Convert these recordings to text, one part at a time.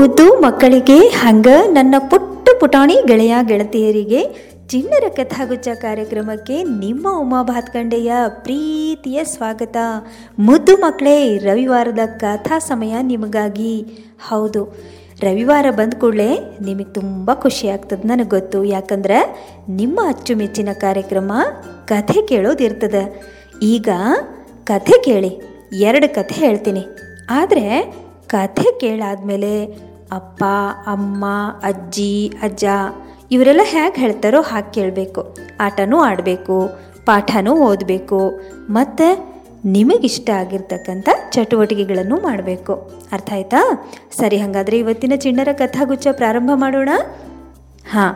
ಮುದ್ದು ಮಕ್ಕಳಿಗೆ ಹಂಗ ನನ್ನ ಪುಟ್ಟ ಪುಟಾಣಿ ಗೆಳೆಯ ಗೆಳತಿಯರಿಗೆ ಚಿಣ್ಣರ ಕಥಾಗುಚ್ಚ ಕಾರ್ಯಕ್ರಮಕ್ಕೆ ನಿಮ್ಮ ಉಮಾ ಭಾತ್ಕಂಡೆಯ ಪ್ರೀತಿಯ ಸ್ವಾಗತ. ಮುದ್ದು ಮಕ್ಕಳೇ, ರವಿವಾರದ ಕಥಾ ಸಮಯ ನಿಮಗಾಗಿ. ಹೌದು, ರವಿವಾರ ಬಂದ ಕೂಡಲೇ ನಿಮಗೆ ತುಂಬ ಖುಷಿ ಆಗ್ತದೆ ನನಗೆ ಗೊತ್ತು. ಯಾಕಂದ್ರೆ ನಿಮ್ಮ ಅಚ್ಚುಮೆಚ್ಚಿನ ಕಾರ್ಯಕ್ರಮ ಕಥೆ ಕೇಳೋದಿರ್ತದೆ. ಈಗ ಕಥೆ ಕೇಳಿ, ಎರಡು ಕಥೆ ಹೇಳ್ತೀನಿ. ಆದರೆ ಕಥೆ ಕೇಳಾದ್ಮೇಲೆ ಅಪ್ಪ, ಅಮ್ಮ, ಅಜ್ಜಿ, ಅಜ್ಜ ಇವರೆಲ್ಲ ಹೇಗೆ ಹೇಳ್ತಾರೋ ಹಾಗೆ ಕೇಳಬೇಕು. ಆಟನೂ ಆಡಬೇಕು, ಪಾಠನೂ ಓದಬೇಕು, ಮತ್ತು ನಿಮಗಿಷ್ಟ ಆಗಿರ್ತಕ್ಕಂಥ ಚಟುವಟಿಕೆಗಳನ್ನು ಮಾಡಬೇಕು. ಅರ್ಥ ಆಯ್ತಾ? ಸರಿ, ಹಾಗಾದರೆ ಇವತ್ತಿನ ಚಿಣ್ಣರ ಕಥಾಗುಚ್ಛ ಪ್ರಾರಂಭ ಮಾಡೋಣ. ಹಾಂ,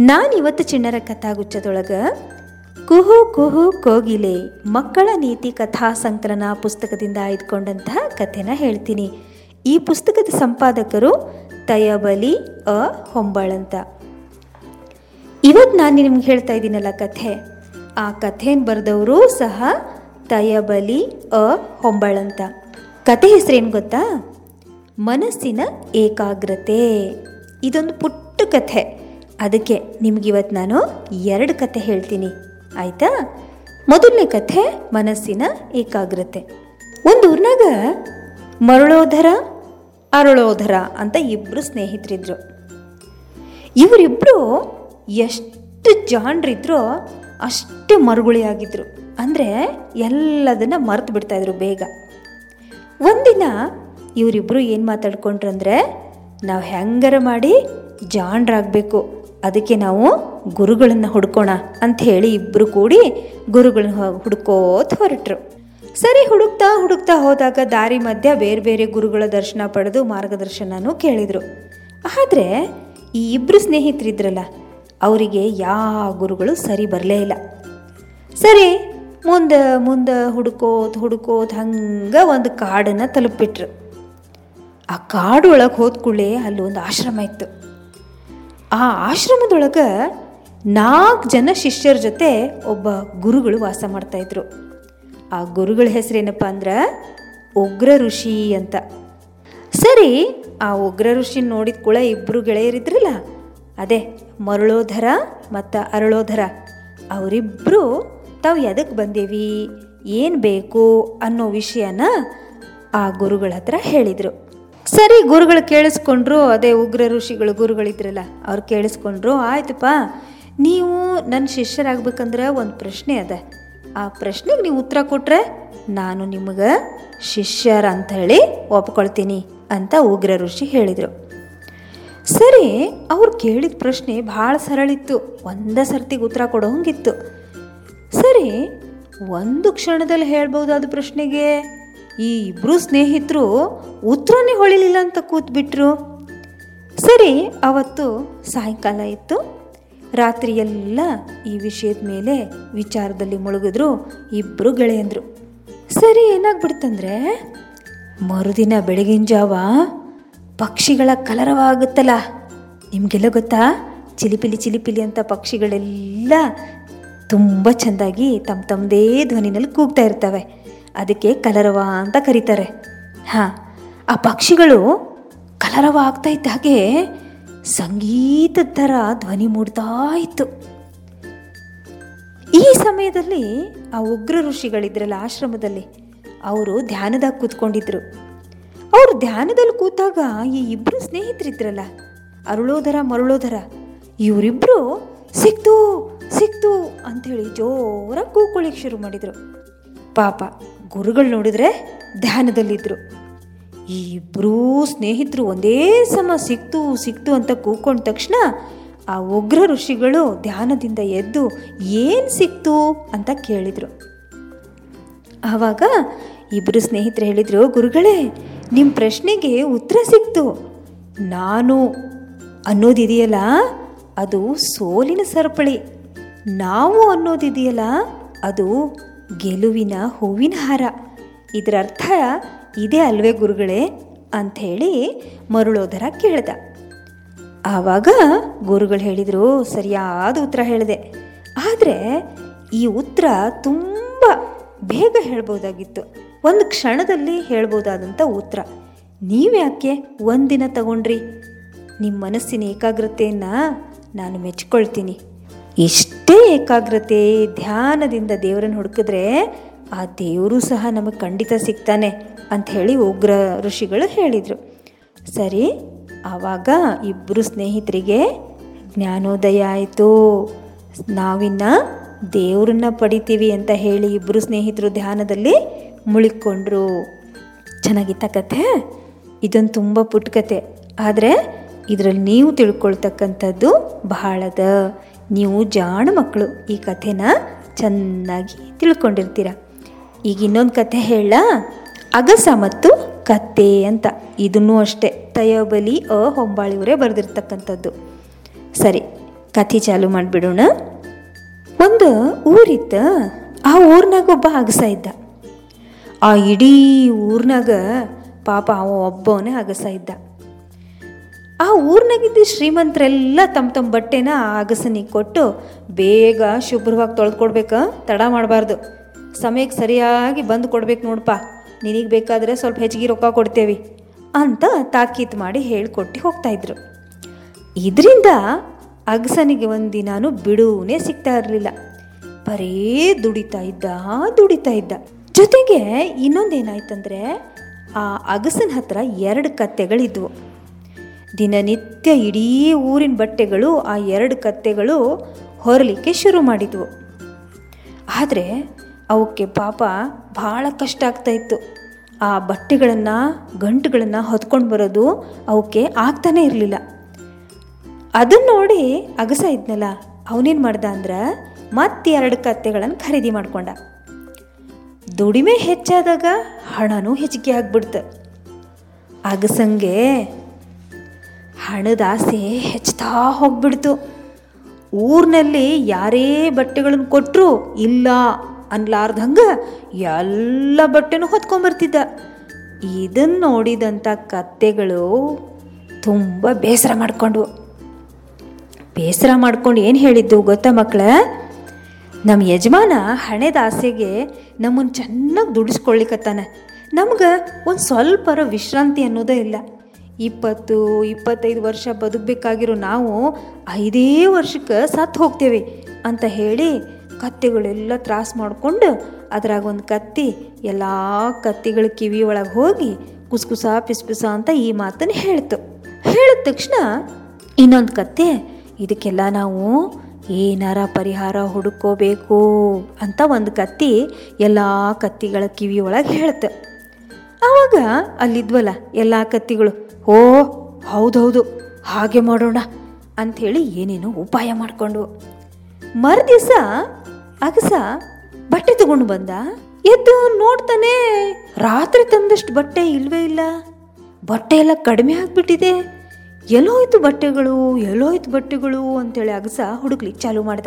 ನಾನು ಇವತ್ತು ಚಿಣ್ಣರ ಕಥಾಗುಚ್ಛದೊಳಗೆ ಕುಹು ಕುಹು ಕೋಗಿಲೆ ಮಕ್ಕಳ ನೀತಿ ಕಥಾ ಸಂಕಲನ ಪುಸ್ತಕದಿಂದ ಆಯ್ದುಕೊಂಡಂತಹ ಕಥೆನ ಹೇಳ್ತೀನಿ. ಈ ಪುಸ್ತಕದ ಸಂಪಾದಕರು ತಯಬಲಿ ಅ ಹೊಂಬಳಂತ. ಇವತ್ತು ನಾನು ನಿಮ್ಗೆ ಹೇಳ್ತಾ ಇದ್ದೀನಲ್ಲ ಕಥೆ. ಆ ಕಥೆಯನ್ನು ಬರೆದವರು ಸಹ ತಯಬಲಿ ಅ ಹೊಂಬಳಂತ. ಕಥೆ ಹೆಸರೇನು ಗೊತ್ತಾ? ಮನಸ್ಸಿನ ಏಕಾಗ್ರತೆ. ಇದೊಂದು ಪುಟ್ಟ ಕಥೆ. ಅದಕ್ಕೆ ನಿಮ್ಗಿವತ್ತು ನಾನು ಎರಡು ಕಥೆ ಹೇಳ್ತೀನಿ. ಆಯ್ತಾ? ಮೊದಲನೇ ಕಥೆ ಮನಸ್ಸಿನ ಏಕಾಗ್ರತೆ. ಒಂದು ಊರ್ನಾಗ ಮರಳೋಧರ, ಅರಳೋಧರ ಅಂತ ಇಬ್ಬರು ಸ್ನೇಹಿತರಿದ್ರು. ಇವರಿಬ್ಬರು ಎಷ್ಟು ಜಾಣ್ರಿದ್ರೋ ಅಷ್ಟೇ ಮರುಗುಳಿಯಾಗಿದ್ದರು ಅಂದರೆ ಎಲ್ಲದನ್ನ ಮರೆತು ಬಿಡ್ತಾಯಿದ್ರು ಬೇಗ. ಒಂದಿನ ಇವರಿಬ್ಬರು ಏನು ಮಾತಾಡ್ಕೊಂಡ್ರು ಅಂದರೆ, ನಾವು ಹೆಂಗಾರ ಮಾಡಿ ಜಾಣರಾಗಬೇಕು, ಅದಕ್ಕೆ ನಾವು ಗುರುಗಳನ್ನು ಹುಡ್ಕೋಣ ಅಂತ ಹೇಳಿ ಇಬ್ಬರು ಕೂಡಿ ಗುರುಗಳನ್ನ ಹುಡ್ಕೋತ ಹೊರಟ್ರು. ಸರಿ ಹುಡುಕ್ತಾ ಹುಡುಕ್ತಾ ಹೋದಾಗ ದಾರಿ ಮಧ್ಯ ಬೇರೆ ಬೇರೆ ಗುರುಗಳ ದರ್ಶನ ಪಡೆದು ಮಾರ್ಗದರ್ಶನನೂ ಕೇಳಿದರು. ಆದರೆ ಈ ಇಬ್ಬರು ಸ್ನೇಹಿತರಿದ್ರಲ್ಲ, ಅವರಿಗೆ ಯಾವ ಗುರುಗಳು ಸರಿ ಬರಲೇ ಇಲ್ಲ. ಸರಿ, ಮುಂದೆ ಮುಂದೆ ಹುಡುಕೋತ್ ಹುಡುಕೋತ್ ಹಂಗೆ ಒಂದು ಕಾಡನ್ನು ತಲುಪಿಬಿಟ್ರು ಆ ಕಾಡು ಒಳಗೆ ಅಲ್ಲಿ ಒಂದು ಆಶ್ರಮ ಇತ್ತು. ಆ ಆಶ್ರಮದೊಳಗೆ ನಾಲ್ಕು ಜನ ಶಿಷ್ಯರ ಜೊತೆ ಒಬ್ಬ ಗುರುಗಳು ವಾಸ ಮಾಡ್ತಾಯಿದ್ರು ಆ ಗುರುಗಳ ಹೆಸರೇನಪ್ಪ ಅಂದ್ರೆ ಉಗ್ರ ಋಷಿ ಅಂತ. ಸರಿ, ಆ ಉಗ್ರ ಋಷಿ ನೋಡಿದ ಕೂಡ ಇಬ್ಬರು ಗೆಳೆಯರಿದ್ರಲ್ಲ, ಅದೇ ಮರಳೋಧರ ಮತ್ತು ಅರಳೋಧರ. ಅವರಿಬ್ಬರು ತಾವು ಎದಕ್ಕೆ ಬಂದೇವಿ, ಏನು ಬೇಕು ಅನ್ನೋ ವಿಷಯನ ಆ ಗುರುಗಳ ಹತ್ರ ಹೇಳಿದರು. ಸರಿ, ಗುರುಗಳು ಕೇಳಿಸ್ಕೊಂಡ್ರು, ಅದೇ ಉಗ್ರ ಋಷಿಗಳು ಗುರುಗಳಿದ್ರಲ್ಲ, ಅವ್ರು ಕೇಳಿಸ್ಕೊಂಡ್ರು ಆಯ್ತಪ್ಪ ನೀವು ನನ್ನ ಶಿಷ್ಯರಾಗಬೇಕಂದ್ರೆ ಒಂದು ಪ್ರಶ್ನೆ ಅದ. ಆ ಪ್ರಶ್ನೆಗೆ ನೀವು ಉತ್ತರ ಕೊಟ್ರೆ ನಾನು ನಿಮಗೆ ಶಿಷ್ಯರ ಅಂತ ಹೇಳಿ ಒಪ್ಕೊಳ್ತೀನಿ ಅಂತ ಉಗ್ರ ಋಷಿ ಹೇಳಿದರು. ಸರಿ, ಅವ್ರು ಕೇಳಿದ ಪ್ರಶ್ನೆ ಭಾಳ ಸರಳಿತ್ತು. ಒಂದೇ ಸರ್ತಿಗೆ ಉತ್ತರ ಕೊಡೋ ಹಂಗಿತ್ತು. ಸರಿ, ಒಂದು ಕ್ಷಣದಲ್ಲಿ ಹೇಳ್ಬೋದಾದ ಪ್ರಶ್ನೆಗೆ, ಈ ಇಬ್ಬರು ಸ್ನೇಹಿತರು ಉತ್ತರನೇ ಹೊಳಿಲಿಲ್ಲ ಅಂತ ಕೂತ್ಬಿಟ್ರು. ಸರಿ, ಅವತ್ತು ಸಾಯಂಕಾಲ ಇತ್ತು. ರಾತ್ರಿಯೆಲ್ಲ ಈ ವಿಷಯದ ಮೇಲೆ ವಿಚಾರದಲ್ಲಿ ಮುಳುಗಿದ್ರು ಇಬ್ಬರು ಗೆಳೆಯಂದ್ರು. ಸರಿ, ಏನಾಗ್ಬಿಡ್ತಂದ್ರೆ, ಮರುದಿನ ಬೆಳಗಿನ ಜಾವ ಪಕ್ಷಿಗಳ ಕಲರವಾಗುತ್ತಲ್ಲ, ನಿಮಗೆಲ್ಲ ಗೊತ್ತಾ? ಚಿಲಿಪಿಲಿ ಚಿಲಿಪಿಲಿ ಅಂತ ಪಕ್ಷಿಗಳೆಲ್ಲ ತುಂಬ ಚೆಂದಾಗಿ ತಮ್ಮ ತಮ್ಮದೇ ಧ್ವನಿನಲ್ಲಿ ಕೂಗ್ತಾ ಇರ್ತವೆ. ಅದಕ್ಕೆ ಕಲರವ ಅಂತ ಕರೀತಾರೆ. ಹಾಂ, ಆ ಪಕ್ಷಿಗಳು ಕಲರವ ಆಗ್ತಾ ಇದ್ದ ಹಾಗೆ ಸಂಗೀತದ ಥರ ಧ್ವನಿ ಮೂಡ್ತಾ ಇತ್ತು. ಈ ಸಮಯದಲ್ಲಿ ಆ ಉಗ್ರ ಋಷಿಗಳಿದ್ರಲ್ಲ ಆಶ್ರಮದಲ್ಲಿ, ಅವರು ಧ್ಯಾನದಾಗ ಕೂತ್ಕೊಂಡಿದ್ರು. ಅವರು ಧ್ಯಾನದಲ್ಲಿ ಕೂತಾಗ ಈ ಇಬ್ಬರು ಸ್ನೇಹಿತರಿದ್ರಲ್ಲ, ಅರುಳೋದರ ಮರುಳೋದರ ಇವರಿಬ್ಬರು ಸಿಕ್ತು ಸಿಕ್ತು ಅಂಥೇಳಿ ಜೋರಾಗಿ ಕೂಕೊಳ್ಳಿಕ್ಕೆ ಶುರು ಮಾಡಿದರು. ಪಾಪ ಗುರುಗಳು ನೋಡಿದ್ರೆ ಧ್ಯಾನದಲ್ಲಿದ್ದರು ಈ ಇಬ್ಬರೂ ಸ್ನೇಹಿತರು ಒಂದೇ ಸಮ ಸಿಕ್ತು ಸಿಕ್ತು ಅಂತ ಕೂಕೊಂಡ ತಕ್ಷಣ ಆ ಉಗ್ರ ಋಷಿಗಳು ಧ್ಯಾನದಿಂದ ಎದ್ದು, ಏನು ಸಿಕ್ತು? ಅಂತ ಕೇಳಿದರು. ಆವಾಗ ಇಬ್ಬರು ಸ್ನೇಹಿತರು ಹೇಳಿದರು, ಗುರುಗಳೇ ನಿಮ್ಮ ಪ್ರಶ್ನೆಗೆ ಉತ್ತರ ಸಿಕ್ತು. ನಾನು ಅನ್ನೋದಿದೆಯಲ್ಲ, ಅದು ಸೋಲಿನ ಸರಪಳಿ. ನಾವು ಅನ್ನೋದಿದೆಯಲ್ಲ, ಅದು ಗೆಲುವಿನ ಹೂವಿನ ಹಾರ. ಇದರ ಅರ್ಥ ಇದೇ ಅಲ್ವೇ ಗುರುಗಳೇ ಅಂಥೇಳಿ ಮರುಳೋದರ ಕೇಳ್ದ. ಆವಾಗ ಗುರುಗಳು ಹೇಳಿದರು, ಸರಿಯಾದ ಉತ್ತರ ಹೇಳಿದೆ. ಆದರೆ ಈ ಉತ್ತರ ತುಂಬ ಬೇಗ ಹೇಳ್ಬೋದಾಗಿತ್ತು. ಒಂದು ಕ್ಷಣದಲ್ಲಿ ಹೇಳ್ಬೋದಾದಂಥ ಉತ್ತರ. ನೀವ್ಯಾಕೆ ಒಂದಿನ ತಗೊಂಡ್ರಿ? ನಿಮ್ಮ ಮನಸ್ಸಿನ ಏಕಾಗ್ರತೆಯನ್ನು ನಾನು ಮೆಚ್ಕೊಳ್ತೀನಿ. ಇಷ್ಟೇ ಏಕಾಗ್ರತೆ ಧ್ಯಾನದಿಂದ ದೇವರನ್ನು ಹುಡುಕಿದ್ರೆ ಆ ದೇವರು ಸಹ ನಮಗೆ ಖಂಡಿತ ಸಿಗ್ತಾನೆ. ಅಂತ ಹೇಳಿ ಉಗ್ರ ಋಷಿಗಳು ಹೇಳಿದರು. ಸರಿ, ಆವಾಗ ಇಬ್ಬರು ಸ್ನೇಹಿತರಿಗೆ ಜ್ಞಾನೋದಯ ಆಯಿತು. ನಾವಿನ್ನ ದೇವ್ರನ್ನ ಪಡಿತೀವಿ ಅಂತ ಹೇಳಿ ಇಬ್ಬರು ಸ್ನೇಹಿತರು ಧ್ಯಾನದಲ್ಲಿ ಮುಳುಗ್ಕೊಂಡ್ರು. ಚೆನ್ನಾಗಿತ್ತ ಕಥೆ? ಇದೊಂದು ತುಂಬ ಪುಟ್ಟ ಕತೆ ಆದರೆ ಇದರಲ್ಲಿ ನೀವು ತಿಳ್ಕೊಳ್ತಕ್ಕಂಥದ್ದು ಬಹಳದ. ನೀವು ಜಾಣ ಮಕ್ಕಳು ಈ ಕಥೆನ ಚೆನ್ನಾಗಿ ತಿಳ್ಕೊಂಡಿರ್ತೀರ. ಈಗ ಇನ್ನೊಂದು ಕಥೆ ಹೇಳ. ಅಗಸ ಮತ್ತು ಕತ್ತೆ ಅಂತ. ಇದನ್ನೂ ಅಷ್ಟೇ. ತಯೋಬಲಿ, ಅ ಹೊಂಬಾಳಿಯವರೇ ಬರೆದಿರ್ತಕ್ಕಂಥದ್ದು. ಸರಿ, ಕಥೆ ಚಾಲು ಮಾಡಿಬಿಡೋಣ. ಒಂದು ಊರಿತ್ತ ಆ ಊರ್ನಾಗ ಒಬ್ಬ ಅಗಸ ಇದ್ದ. ಆ ಇಡೀ ಊರ್ನಾಗ ಪಾಪ ಅವ ಒಬ್ಬವನೇ ಅಗಸ ಇದ್ದ. ಆ ಊರ್ನಾಗಿದ್ದ ಶ್ರೀಮಂತರೆಲ್ಲ ತಮ್ಮ ತಮ್ಮ ಬಟ್ಟೆನ ಆ ಅಗಸನಿಗೆ ಕೊಟ್ಟು ಬೇಗ ಶುಭ್ರವಾಗಿ ತೊಳೆದ್ಕೊಡ್ಬೇಕ, ತಡ ಮಾಡಬಾರ್ದು. ಸಮಯಕ್ಕೆ ಸರಿಯಾಗಿ ಬಂದು ಕೊಡ್ಬೇಕು ನೋಡಪ್ಪ. ನಿನಗೆ ಬೇಕಾದರೆ ಸ್ವಲ್ಪ ಹೆಚ್ಚಿಗೆ ರೊಕ್ಕ ಕೊಡ್ತೇವೆ ಅಂತ ತಾಕೀತು ಮಾಡಿ ಹೇಳಿಕೊಟ್ಟು ಹೋಗ್ತಾಯಿದ್ರು ಇದರಿಂದ ಅಗಸನಿಗೆ ಒಂದಿನಾನು ಬಿಡುವನೇ ಸಿಗ್ತಾ ಇರಲಿಲ್ಲ. ಬರೀ ದುಡಿತಾ ಇದ್ದ ದುಡಿತಾ ಇದ್ದ. ಜೊತೆಗೆ ಇನ್ನೊಂದೇನಾಯ್ತಂದ್ರೆ ಆ ಅಗಸನ ಹತ್ರ ಎರಡು ಕತ್ತೆಗಳಿದ್ವು. ದಿನನಿತ್ಯ ಇಡೀ ಊರಿನ ಬಟ್ಟೆಗಳು ಆ ಎರಡು ಕತ್ತೆಗಳು ಹೊರಲಿಕ್ಕೆ ಶುರು ಮಾಡಿದ್ವು. ಆದರೆ ಅವಕ್ಕೆ ಪಾಪ ಭಾಳ ಕಷ್ಟ ಆಗ್ತಾಯಿತ್ತು ಆ ಬಟ್ಟೆಗಳನ್ನು, ಗಂಟುಗಳನ್ನು ಹೊತ್ಕೊಂಡು ಬರೋದು ಅವಕ್ಕೆ ಆಗ್ತಾನೇ ಇರಲಿಲ್ಲ. ಅದನ್ನು ನೋಡಿ ಅಗಸ ಇದ್ನಲ್ಲ, ಅವನೇನು ಮಾಡ್ದ ಅಂದ್ರೆ ಮತ್ತೆ ಎರಡು ಕತ್ತೆಗಳನ್ನು ಖರೀದಿ ಮಾಡಿಕೊಂಡ. ದುಡಿಮೆ ಹೆಚ್ಚಾದಾಗ ಹಣನೂ ಹೆಚ್ಚಿಗೆ ಆಗ್ಬಿಡ್ತು. ಅಗಸಂಗೆ ಹಣದ ಆಸೆ ಹೆಚ್ಚುತ್ತಾ ಹೋಗ್ಬಿಡ್ತು. ಊರಿನಲ್ಲಿ ಯಾರೇ ಬಟ್ಟೆಗಳನ್ನು ಕೊಟ್ಟರು ಇಲ್ಲ. ಅನ್ಲಾರ್ದಂಗ ಎಲ್ಲ ಬಟ್ಟೆನೂ ಹೊತ್ಕೊಂಬರ್ತಿದ್ದ. ಇದನ್ನು ನೋಡಿದಂಥ ಕತ್ತೆಗಳು ತುಂಬ ಬೇಸರ ಮಾಡ್ಕೊಂಡ್ವು ಬೇಸರ ಮಾಡ್ಕೊಂಡು ಏನು ಹೇಳಿದ್ದು ಗೊತ್ತಾ ಮಕ್ಕಳ ನಮ್ಮ ಯಜಮಾನ ಹಣೆದ ಆಸೆಗೆ ನಮ್ಮನ್ನು ಚೆನ್ನಾಗಿ ದುಡಿಸ್ಕೊಳ್ಳಿಕತ್ತಾನೆ ನಮ್ಗೆ ಒಂದು ಸ್ವಲ್ಪರ ವಿಶ್ರಾಂತಿ ಅನ್ನೋದೇ ಇಲ್ಲ. ಇಪ್ಪತ್ತು, ಇಪ್ಪತ್ತೈದು ವರ್ಷ ಬದುಕಬೇಕಾಗಿರೋ ನಾವು ಐದೇ ವರ್ಷಕ್ಕೆ ಸತ್ತು ಹೋಗ್ತೇವೆ ಅಂತ ಹೇಳಿ ಕತ್ತೆಗಳೆಲ್ಲ ತ್ರಾಸ ಮಾಡಿಕೊಂಡು ಅದ್ರಾಗ ಒಂದು ಕತ್ತಿ, ಎಲ್ಲ ಕತ್ತಿಗಳ ಕಿವಿ ಒಳಗೆ ಹೋಗಿ ಕುಸ್ಕುಸ ಪಿಸ್ಪಿಸ ಅಂತ ಈ ಮಾತನ್ನು ಹೇಳ್ತು. ಹೇಳಿದ ತಕ್ಷಣ ಇನ್ನೊಂದು ಕತ್ತೆ, ಇದಕ್ಕೆಲ್ಲ ನಾವು ಏನಾರ ಪರಿಹಾರ ಹುಡುಕೋಬೇಕು ಅಂತ ಒಂದು ಕತ್ತಿ ಎಲ್ಲ ಕತ್ತಿಗಳ ಕಿವಿ ಒಳಗೆ ಹೇಳ್ತು. ಆವಾಗ ಅಲ್ಲಿದ್ವಲ್ಲ ಎಲ್ಲ ಕತ್ತಿಗಳು, ಓ, ಹೌದೌದು, ಹಾಗೆ ಮಾಡೋಣ ಅಂಥೇಳಿ ಏನೇನೋ ಉಪಾಯ ಮಾಡಿಕೊಂಡ್ವು. ಮರುದಿವಸ ಅಗಸ ಬಟ್ಟೆ ತಗೊಂಡು ಬಂದ. ಎದ್ದು ನೋಡ್ತಾನೆ ರಾತ್ರಿ ತಂದಷ್ಟು ಬಟ್ಟೆ ಇಲ್ವೇ ಇಲ್ಲ. ಬಟ್ಟೆ ಎಲ್ಲ ಕಡಿಮೆ ಆಗ್ಬಿಟ್ಟಿದೆ. ಎಲ್ಲೋಯ್ತು ಬಟ್ಟೆಗಳು ಎಲ್ಲೋಯ್ತು ಬಟ್ಟೆಗಳು ಅಂತೇಳಿ ಅಗಸ ಹುಡುಕ್ಲಿಕ್ಕೆ ಚಾಲು ಮಾಡ್ದ.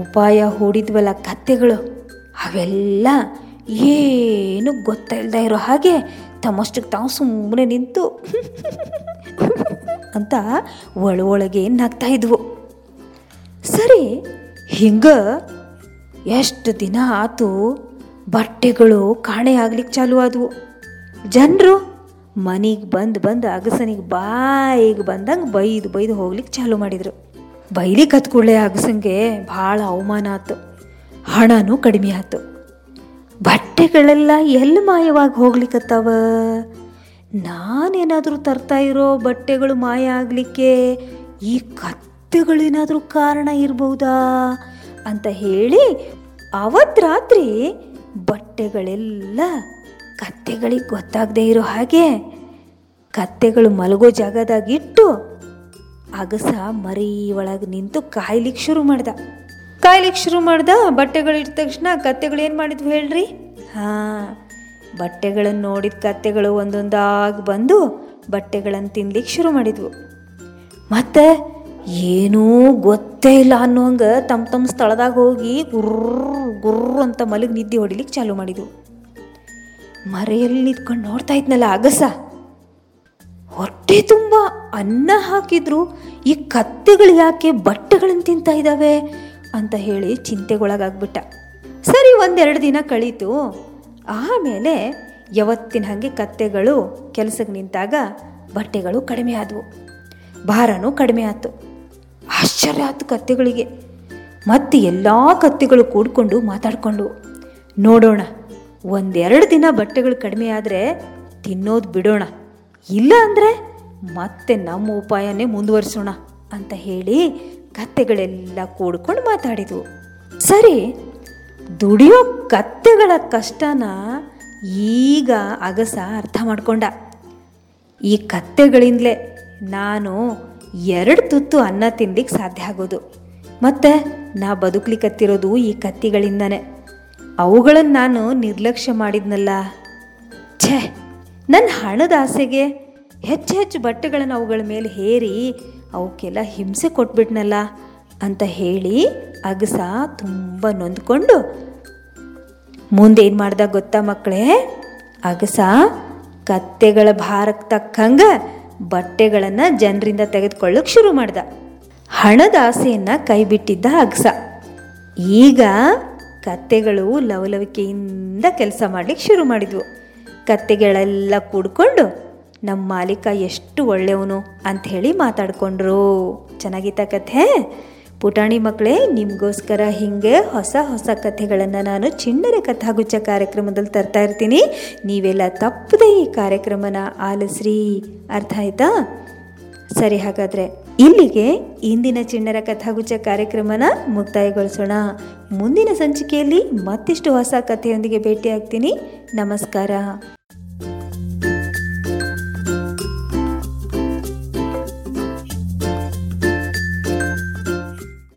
ಉಪಾಯ ಹೂಡಿದ್ವಲ್ಲ ಕತ್ತೆಗಳು. ಅವೆಲ್ಲ ಏನು ಗೊತ್ತಿಲ್ಲದೆ ಇರೋ ಹಾಗೆ ತಮ್ಮಷ್ಟಕ್ಕೆ ತಾವು ಸುಮ್ಮನೆ ನಿಂತು ಅಂತ ಒಳ ಒಳಗೆ ನಗ್ತಾ ಇದ್ವು. ಸರಿ, ಹಿಂಗ ಎಷ್ಟು ದಿನ ಆತು ಬಟ್ಟೆಗಳು ಕಾಣೆ ಆಗ್ಲಿಕ್ಕೆ ಚಾಲು ಆದವು. ಜನರು ಮನೆಗೆ ಬಂದು ಬಂದು ಅಗಸನಿಗೆ ಬಾಯಿಗೆ ಬಂದಂಗೆ ಬೈದು ಬೈದು ಹೋಗ್ಲಿಕ್ಕೆ ಚಾಲು ಮಾಡಿದರು. ಬೈಲಿ ಹತ್ಕೊಳ್ಳೆ ಅಗಸಂಗೆ ಭಾಳ ಅವಮಾನ ಆತು. ಹಣನೂ ಕಡಿಮೆ ಆತು. ಬಟ್ಟೆಗಳೆಲ್ಲ ಎಲ್ಲಿ ಮಾಯವಾಗಿ ಹೋಗ್ಲಿಕ್ಕತ್ತವ ನಾನೇನಾದರೂ ತರ್ತಾ ಇರೋ ಬಟ್ಟೆಗಳು ಮಾಯ ಆಗಲಿಕ್ಕೆ ಈ ಕತ್ತೆಗಳೇನಾದರೂ ಕಾರಣ ಇರ್ಬೋದಾ? ಅಂತ ಹೇಳಿ ಅವತ್ತು ರಾತ್ರಿ ಬಟ್ಟೆಗಳೆಲ್ಲ ಕತ್ತೆಗಳಿಗೆ ಗೊತ್ತಾಗದೇ ಇರೋ ಹಾಗೆ ಕತ್ತೆಗಳು ಮಲಗೋ ಜಾಗದಾಗಿಟ್ಟು ಅಗಸ ಮರಿ ಒಳಗೆ ನಿಂತು ಕಾಯ್ಲಿಕ್ಕೆ ಶುರು ಮಾಡ್ದ. ಕಾಯ್ಲಿಕ್ಕೆ ಶುರು ಮಾಡ್ದ, ಬಟ್ಟೆಗಳು ಇಟ್ಟ ತಕ್ಷಣ ಕತ್ತೆಗಳು ಏನು ಮಾಡಿದ್ವು ಹೇಳ್ರಿ? ಹಾಂ ಬಟ್ಟೆಗಳನ್ನು ನೋಡಿದ ಕತ್ತೆಗಳು ಒಂದೊಂದಾಗಿ ಬಂದು ಬಟ್ಟೆಗಳನ್ನು ತಿನ್ಲಿಕ್ಕೆ ಶುರು ಮಾಡಿದ್ವು. ಮತ್ತೆ ಏನೂ ಗೊತ್ತೇ ಇಲ್ಲ ಅನ್ನೋಂಗೆ ತಮ್ಮ ತಮ್ಮ ಸ್ಥಳದಾಗ ಹೋಗಿ ಗುರ್ರ ಗುರ್ರ ಅಂತ ಮಲಗಿ ನಿದ್ದೆ ಹೊಡಿಲಿಕ್ಕೆ ಚಾಲು ಮಾಡಿದ್ವು. ಮರೆಯಲ್ಲಿ ನಿಂತ್ಕೊಂಡು ನೋಡ್ತಾ ಇದ್ನಲ್ಲ ಅಗಸ. ಹೊಟ್ಟೆ ತುಂಬ ಅನ್ನ ಹಾಕಿದ್ರು, ಈ ಕತ್ತೆಗಳು ಯಾಕೆ ಬಟ್ಟೆಗಳನ್ನು ತಿಂತಾ ಇದ್ದಾವೆ ಅಂತ ಹೇಳಿ ಚಿಂತೆಗೊಳಗಾಗ್ಬಿಟ್ಟ. ಸರಿ, ಒಂದೆರಡು ದಿನ ಕಳೀತು. ಆಮೇಲೆ ಯಾವತ್ತಿನ ಹಾಗೆ ಕತ್ತೆಗಳು ಕೆಲಸಕ್ಕೆ ನಿಂತಾಗ ಬಟ್ಟೆಗಳು ಕಡಿಮೆ ಆದವು. ಭಾರನೂ ಕಡಿಮೆ ಆಯ್ತು ಆಶ್ಚರ್ಯ ಆಯ್ತು ಕತ್ತೆಗಳಿಗೆ. ಮತ್ತೆ ಎಲ್ಲ ಕತ್ತೆಗಳು ಕೂಡ್ಕೊಂಡು ಮಾತಾಡ್ಕೊಂಡು, ನೋಡೋಣ, ಒಂದೆರಡು ದಿನ ಬಟ್ಟೆಗಳು ಕಡಿಮೆ ಆದರೆ ತಿನ್ನೋದು ಬಿಡೋಣ, ಇಲ್ಲ ಅಂದರೆ ಮತ್ತೆ ನಮ್ಮ ಉಪಾಯನೇ ಮುಂದುವರಿಸೋಣ ಅಂತ ಹೇಳಿ ಕತ್ತೆಗಳೆಲ್ಲ ಕೂಡ್ಕೊಂಡು ಮಾತಾಡಿದ್ವು ಸರಿ, ದುಡಿಯೋ ಕತ್ತೆಗಳ ಕಷ್ಟನ ಈಗ ಅಗಸ ಅರ್ಥ ಮಾಡ್ಕೊಂಡ. ಈ ಕತ್ತೆಗಳಿಂದಲೇ ನಾನು ಎರಡು ತುತ್ತು ಅನ್ನ ತಿನ್ಲಿಕ್ಕೆ ಸಾಧ್ಯ ಆಗೋದು. ಮತ್ತು ನಾ ಬದುಕ್ಲಿಕ್ಕತ್ತಿರೋದು ಈ ಕತ್ತಿಗಳಿಂದನೇ. ಅವುಗಳನ್ನು ನಾನು ನಿರ್ಲಕ್ಷ್ಯ ಮಾಡಿದ್ನಲ್ಲ. ಛೇ ನನ್ನ ಹಣದ ಆಸೆಗೆ ಹೆಚ್ಚು ಹೆಚ್ಚು ಬಟ್ಟೆಗಳನ್ನು ಅವುಗಳ ಮೇಲೆ ಹೇರಿ ಅವಕ್ಕೆಲ್ಲ ಹಿಂಸೆ ಕೊಟ್ಬಿಟ್ನಲ್ಲ ಅಂತ ಹೇಳಿ ಅಗಸ ತುಂಬ ನೊಂದ್ಕೊಂಡು ಮುಂದೇನು ಮಾಡ್ದ ಗೊತ್ತಾ ಮಕ್ಕಳೇ? ಅಗಸ ಕತ್ತೆಗಳ ಭಾರಕ್ಕೆ ತಕ್ಕಂಗ ಬಟ್ಟೆಗಳನ್ನು ಜನರಿಂದ ತೆಗೆದುಕೊಳ್ಳೋಕೆ ಶುರು ಮಾಡ್ದ. ಹಣದ ಆಸೆಯನ್ನು ಕೈಬಿಟ್ಟಿದ್ದ ಅಗ್ಸ. ಈಗ ಕತ್ತೆಗಳು ಲವಲವಿಕೆಯಿಂದ ಕೆಲಸ ಮಾಡ್ಲಿಕ್ಕೆ ಶುರು ಮಾಡಿದ್ವು. ಕತ್ತೆಗಳೆಲ್ಲ ಕೂಡ್ಕೊಂಡು ನಮ್ಮ ಮಾಲೀಕ ಎಷ್ಟು ಒಳ್ಳೆಯವನು ಅಂಥೇಳಿ ಮಾತಾಡ್ಕೊಂಡ್ರು. ಚೆನ್ನಾಗಿತ್ತ ಕಥೆ? ಪುಟಾಣಿ ಮಕ್ಕಳೇ, ನಿಮಗೋಸ್ಕರ ಹೀಗೆ ಹೊಸ ಹೊಸ ಕಥೆಗಳನ್ನು ನಾನು ಚಿಣ್ಣರ ಕಥಾಗುಚ್ಚ ಕಾರ್ಯಕ್ರಮದಲ್ಲಿ ತರ್ತಾ ಇರ್ತೀನಿ. ನೀವೆಲ್ಲ ತಪ್ಪದೆ ಈ ಕಾರ್ಯಕ್ರಮನ ಆಲಿಸ್ರಿ. ಅರ್ಥ ಆಯ್ತಾ? ಸರಿ, ಹಾಗಾದರೆ ಇಲ್ಲಿಗೆ ಇಂದಿನ ಚಿಣ್ಣರ ಕಥಾಗುಚ್ಚ ಕಾರ್ಯಕ್ರಮನ ಮುಕ್ತಾಯಗೊಳಿಸೋಣ. ಮುಂದಿನ ಸಂಚಿಕೆಯಲ್ಲಿ ಮತ್ತಿಷ್ಟು ಹೊಸ ಕಥೆಯೊಂದಿಗೆ ಭೇಟಿಯಾಗ್ತೀನಿ. ನಮಸ್ಕಾರ.